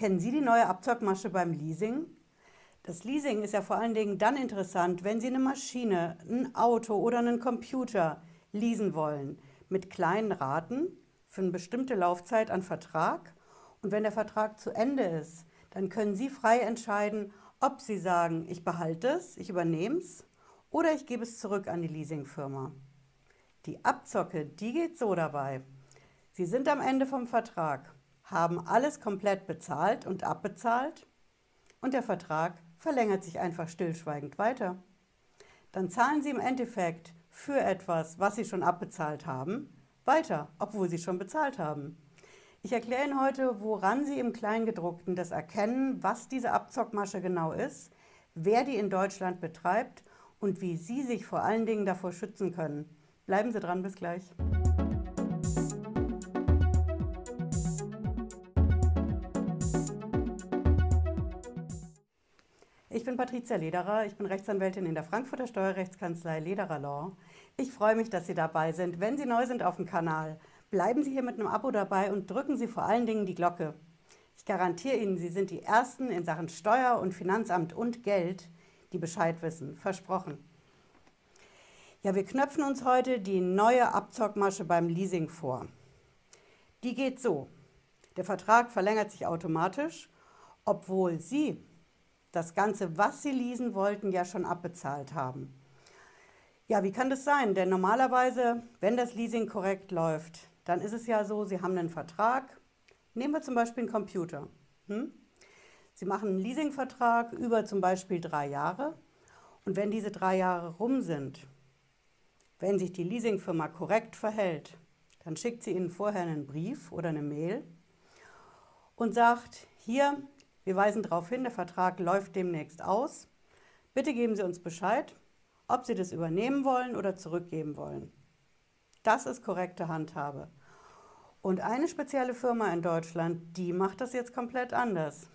Kennen Sie die neue Abzockmasche beim Leasing? Das Leasing ist ja vor allen Dingen dann interessant, wenn Sie eine Maschine, ein Auto oder einen Computer leasen wollen mit kleinen Raten für eine bestimmte Laufzeit an Vertrag. Und wenn der Vertrag zu Ende ist, dann können Sie frei entscheiden, ob Sie sagen, ich behalte es, ich übernehme es oder ich gebe es zurück an die Leasingfirma. Die Abzocke, die geht so dabei. Sie sind am Ende vom Vertrag, haben alles komplett bezahlt und abbezahlt und der Vertrag verlängert sich einfach stillschweigend weiter. Dann zahlen Sie im Endeffekt für etwas, was Sie schon abbezahlt haben, weiter, obwohl Sie schon bezahlt haben. Ich erkläre Ihnen heute, woran Sie im Kleingedruckten das erkennen, was diese Abzockmasche genau ist, wer die in Deutschland betreibt und wie Sie sich vor allen Dingen davor schützen können. Bleiben Sie dran, bis gleich. Ich bin Patricia Lederer, ich bin Rechtsanwältin in der Frankfurter Steuerrechtskanzlei Lederer Law. Ich freue mich, dass Sie dabei sind. Wenn Sie neu sind auf dem Kanal, bleiben Sie hier mit einem Abo dabei und drücken Sie vor allen Dingen die Glocke. Ich garantiere Ihnen, Sie sind die Ersten in Sachen Steuer und Finanzamt und Geld, die Bescheid wissen. Versprochen. Ja, wir knöpfen uns heute die neue Abzockmasche beim Leasing vor. Die geht so. Der Vertrag verlängert sich automatisch, obwohl Sie das Ganze, was Sie leasen wollten, ja schon abbezahlt haben. Ja, wie kann das sein? Denn normalerweise, wenn das Leasing korrekt läuft, dann ist es ja so, Sie haben einen Vertrag. Nehmen wir zum Beispiel einen Computer. Hm? Sie machen einen Leasingvertrag über zum Beispiel drei Jahre. Und wenn diese drei Jahre rum sind, wenn sich die Leasingfirma korrekt verhält, dann schickt sie Ihnen vorher einen Brief oder eine Mail und sagt, hier, wir weisen darauf hin, der Vertrag läuft demnächst aus. Bitte geben Sie uns Bescheid, ob Sie das übernehmen wollen oder zurückgeben wollen. Das ist korrekte Handhabe. Und eine spezielle Firma in Deutschland, die macht das jetzt komplett anders.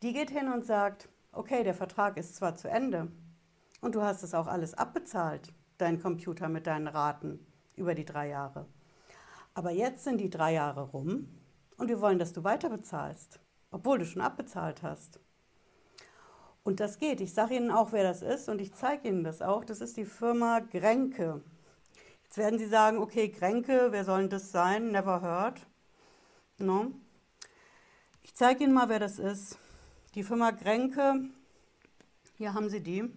Die geht hin und sagt, okay, der Vertrag ist zwar zu Ende und du hast es auch alles abbezahlt, dein Computer mit deinen Raten über die drei Jahre. Aber jetzt sind die drei Jahre rum und wir wollen, dass du weiter bezahlst, obwohl du schon abbezahlt hast. Und das geht. Ich sage Ihnen auch, wer das ist und ich zeige Ihnen das auch. Das ist die Firma Grenke. Jetzt werden Sie sagen, okay, Grenke, wer soll denn das sein? Never heard. No. Ich zeige Ihnen mal, wer das ist. Die Firma Grenke, hier haben Sie die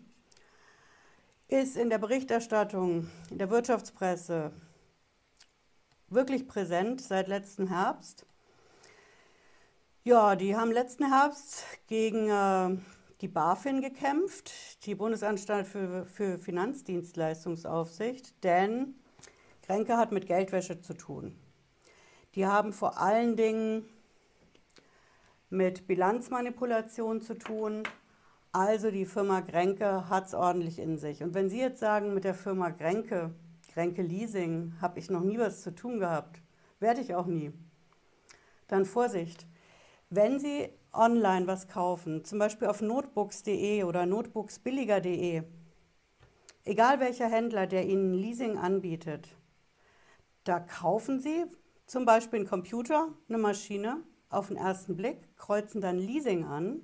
ist in der Berichterstattung, in der Wirtschaftspresse wirklich präsent seit letztem Herbst. Ja, die haben letzten Herbst gegen äh, die BaFin gekämpft, die Bundesanstalt für, für Finanzdienstleistungsaufsicht, denn Kränke hat mit Geldwäsche zu tun. Die haben vor allen Dingen mit Bilanzmanipulation zu tun, also die Firma Grenke hat es ordentlich in sich. Und wenn Sie jetzt sagen, mit der Firma Grenke, Grenke Leasing, habe ich noch nie was zu tun gehabt, werde ich auch nie, dann Vorsicht. Wenn Sie online was kaufen, zum Beispiel auf notebooks.de oder notebooksbilliger.de, egal welcher Händler, der Ihnen Leasing anbietet, da kaufen Sie zum Beispiel einen Computer, eine Maschine auf den ersten Blick, kreuzen dann Leasing an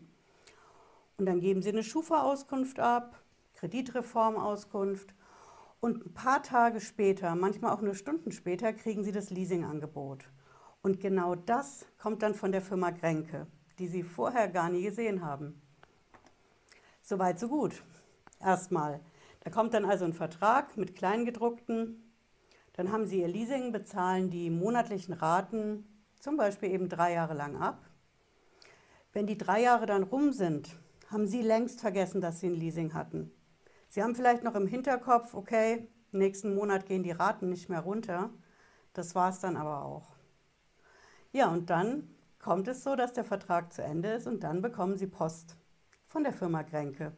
und dann geben Sie eine Schufa-Auskunft ab, Kreditreformauskunft und ein paar Tage später, manchmal auch nur Stunden später, kriegen Sie das Leasingangebot. Und genau das kommt dann von der Firma Grenke, die Sie vorher gar nie gesehen haben. Soweit, so gut. Erstmal. Da kommt dann also ein Vertrag mit Kleingedruckten. Dann haben Sie Ihr Leasing, bezahlen die monatlichen Raten zum Beispiel eben drei Jahre lang ab. Wenn die drei Jahre dann rum sind, haben Sie längst vergessen, dass Sie ein Leasing hatten. Sie haben vielleicht noch im Hinterkopf, okay, nächsten Monat gehen die Raten nicht mehr runter. Das war es dann aber auch. Ja, und dann kommt es so, dass der Vertrag zu Ende ist und dann bekommen Sie Post von der Firma Grenke.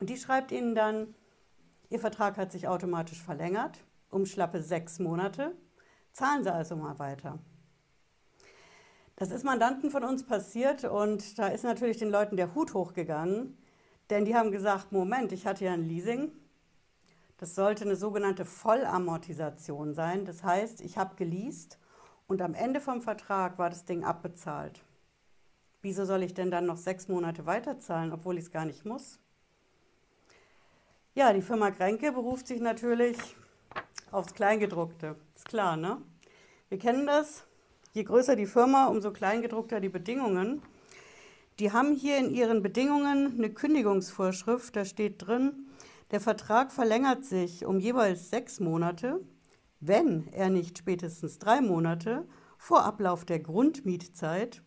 Und die schreibt Ihnen dann, Ihr Vertrag hat sich automatisch verlängert um schlappe sechs Monate. Zahlen Sie also mal weiter. Das ist Mandanten von uns passiert und da ist natürlich den Leuten der Hut hochgegangen, denn die haben gesagt, Moment, ich hatte ja ein Leasing. Das sollte eine sogenannte Vollamortisation sein. Das heißt, ich habe geleast und am Ende vom Vertrag war das Ding abbezahlt. Wieso soll ich denn dann noch sechs Monate weiterzahlen, obwohl ich es gar nicht muss? Ja, die Firma Kränke beruft sich natürlich aufs Kleingedruckte. Ist klar, ne? Wir kennen das. Je größer die Firma, umso kleingedruckter die Bedingungen. Die haben hier in ihren Bedingungen eine Kündigungsvorschrift. Da steht drin, der Vertrag verlängert sich um jeweils sechs Monate, wenn er nicht spätestens drei Monate vor Ablauf der Grundmietzeit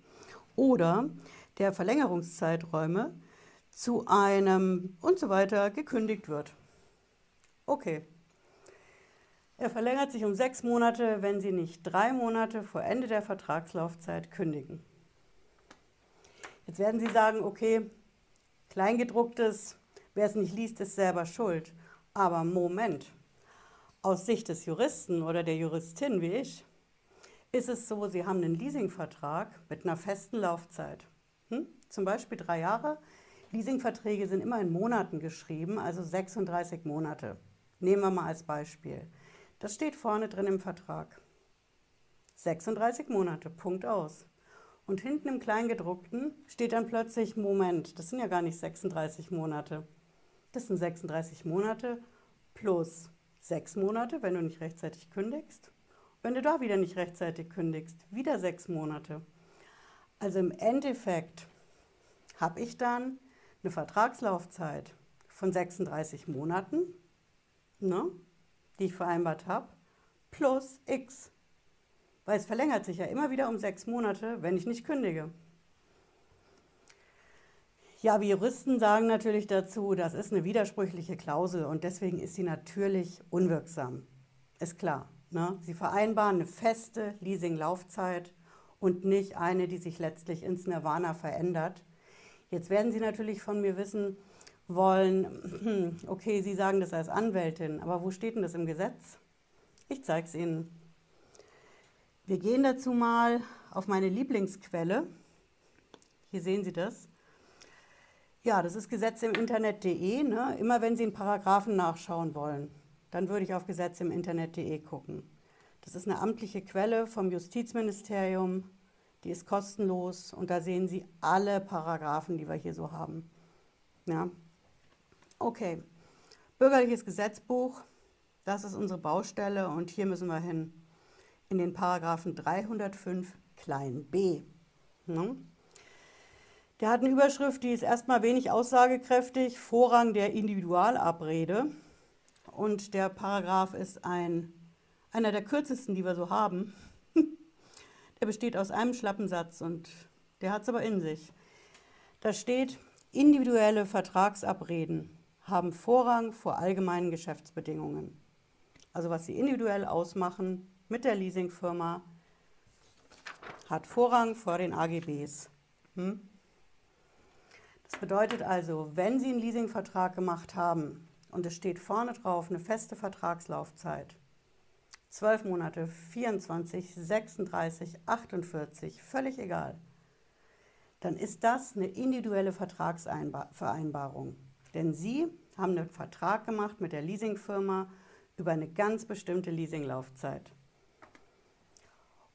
oder der Verlängerungszeiträume zu einem und so weiter gekündigt wird. Okay. Er verlängert sich um sechs Monate, wenn Sie nicht drei Monate vor Ende der Vertragslaufzeit kündigen. Jetzt werden Sie sagen, okay, Kleingedrucktes, wer es nicht liest, ist selber schuld. Aber Moment, aus Sicht des Juristen oder der Juristin wie ich, ist es so, Sie haben einen Leasingvertrag mit einer festen Laufzeit. Hm? Zum Beispiel drei Jahre. Leasingverträge sind immer in Monaten geschrieben, also 36 Monate. Nehmen wir mal als Beispiel. Das steht vorne drin im Vertrag. 36 Monate, Punkt aus. Und hinten im Kleingedruckten steht dann plötzlich, Moment, das sind ja gar nicht 36 Monate. Das sind 36 Monate plus 6 Monate, wenn du nicht rechtzeitig kündigst wenn du da wieder nicht rechtzeitig kündigst, wieder sechs Monate. Also im Endeffekt habe ich dann eine Vertragslaufzeit von 36 Monaten, ne, die ich vereinbart habe, plus X. Weil es verlängert sich ja immer wieder um sechs Monate, wenn ich nicht kündige. Ja, wir Juristen sagen natürlich dazu, das ist eine widersprüchliche Klausel und deswegen ist sie natürlich unwirksam. Ist klar. Ne? Sie vereinbaren eine feste Leasing-Laufzeit und nicht eine, die sich letztlich ins Nirvana verändert. Jetzt werden Sie natürlich von mir wissen wollen, okay, Sie sagen das als Anwältin, aber wo steht denn das im Gesetz? Ich zeige es Ihnen. Wir gehen dazu mal auf meine Lieblingsquelle. Hier sehen Sie das. Ja, das ist Gesetz im Internet.de, ne? immer wenn Sie einen Paragraphen nachschauen wollen dann würde ich auf Gesetze im Internet.de gucken. Das ist eine amtliche Quelle vom Justizministerium, die ist kostenlos und da sehen Sie alle Paragraphen, die wir hier so haben. Ja. Okay, bürgerliches Gesetzbuch, das ist unsere Baustelle und hier müssen wir hin in den Paragraphen 305 klein b. Ne? Der hat eine Überschrift, die ist erstmal wenig aussagekräftig, Vorrang der Individualabrede und der Paragraph ist ein, einer der kürzesten, die wir so haben. der besteht aus einem schlappen Satz und der hat es aber in sich. Da steht, individuelle Vertragsabreden haben Vorrang vor allgemeinen Geschäftsbedingungen. Also was sie individuell ausmachen mit der Leasingfirma, hat Vorrang vor den AGBs. Hm? Das bedeutet also, wenn Sie einen Leasingvertrag gemacht haben, und es steht vorne drauf eine feste Vertragslaufzeit. 12 Monate, 24, 36, 48, völlig egal. Dann ist das eine individuelle Vertragsvereinbarung. Denn Sie haben einen Vertrag gemacht mit der Leasingfirma über eine ganz bestimmte Leasinglaufzeit.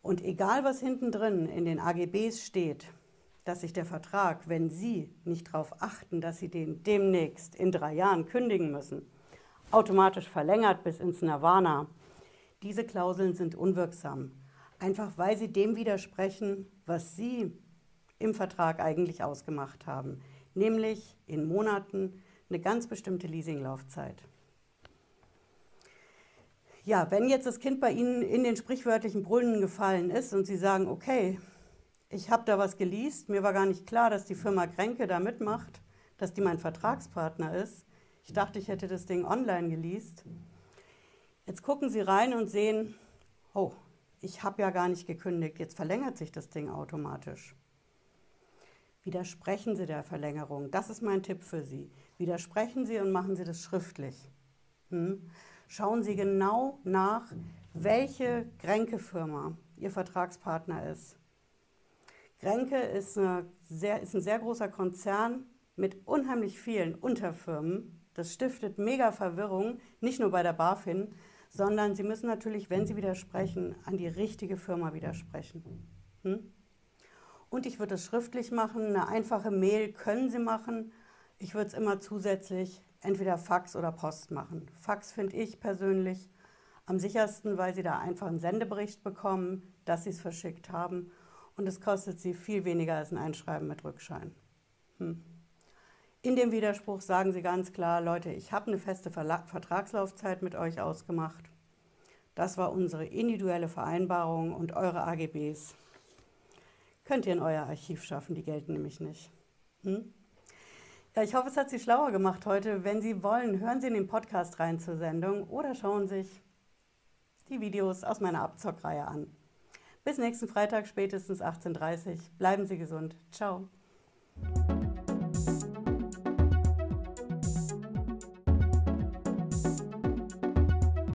Und egal was hinten drin in den AGBs steht, dass sich der Vertrag, wenn Sie nicht darauf achten, dass Sie den demnächst in drei Jahren kündigen müssen, automatisch verlängert bis ins Nirvana. Diese Klauseln sind unwirksam, einfach weil sie dem widersprechen, was Sie im Vertrag eigentlich ausgemacht haben, nämlich in Monaten eine ganz bestimmte Leasinglaufzeit. Ja, wenn jetzt das Kind bei Ihnen in den sprichwörtlichen Brunnen gefallen ist und Sie sagen, okay, ich habe da was geleast, mir war gar nicht klar, dass die Firma Kränke da mitmacht, dass die mein Vertragspartner ist. Ich dachte, ich hätte das Ding online geleast. Jetzt gucken Sie rein und sehen, oh, ich habe ja gar nicht gekündigt, jetzt verlängert sich das Ding automatisch. Widersprechen Sie der Verlängerung. Das ist mein Tipp für Sie. Widersprechen Sie und machen Sie das schriftlich. Hm? Schauen Sie genau nach, welche Kränke-Firma Ihr Vertragspartner ist. Grenke ist, sehr, ist ein sehr großer Konzern mit unheimlich vielen Unterfirmen. Das stiftet mega Verwirrung, nicht nur bei der BaFin, sondern Sie müssen natürlich, wenn Sie widersprechen, an die richtige Firma widersprechen. Hm? Und ich würde es schriftlich machen. Eine einfache Mail können Sie machen. Ich würde es immer zusätzlich entweder Fax oder Post machen. Fax finde ich persönlich am sichersten, weil Sie da einfach einen Sendebericht bekommen, dass Sie es verschickt haben. Und es kostet Sie viel weniger als ein Einschreiben mit Rückschein. Hm. In dem Widerspruch sagen Sie ganz klar, Leute, ich habe eine feste Vertragslaufzeit mit euch ausgemacht. Das war unsere individuelle Vereinbarung und eure AGBs könnt ihr in euer Archiv schaffen, die gelten nämlich nicht. Hm? Ja, ich hoffe, es hat Sie schlauer gemacht heute. Wenn Sie wollen, hören Sie in den Podcast rein zur Sendung oder schauen sich die Videos aus meiner Abzockreihe an. Bis nächsten Freitag spätestens 18.30 Uhr. Bleiben Sie gesund. Ciao.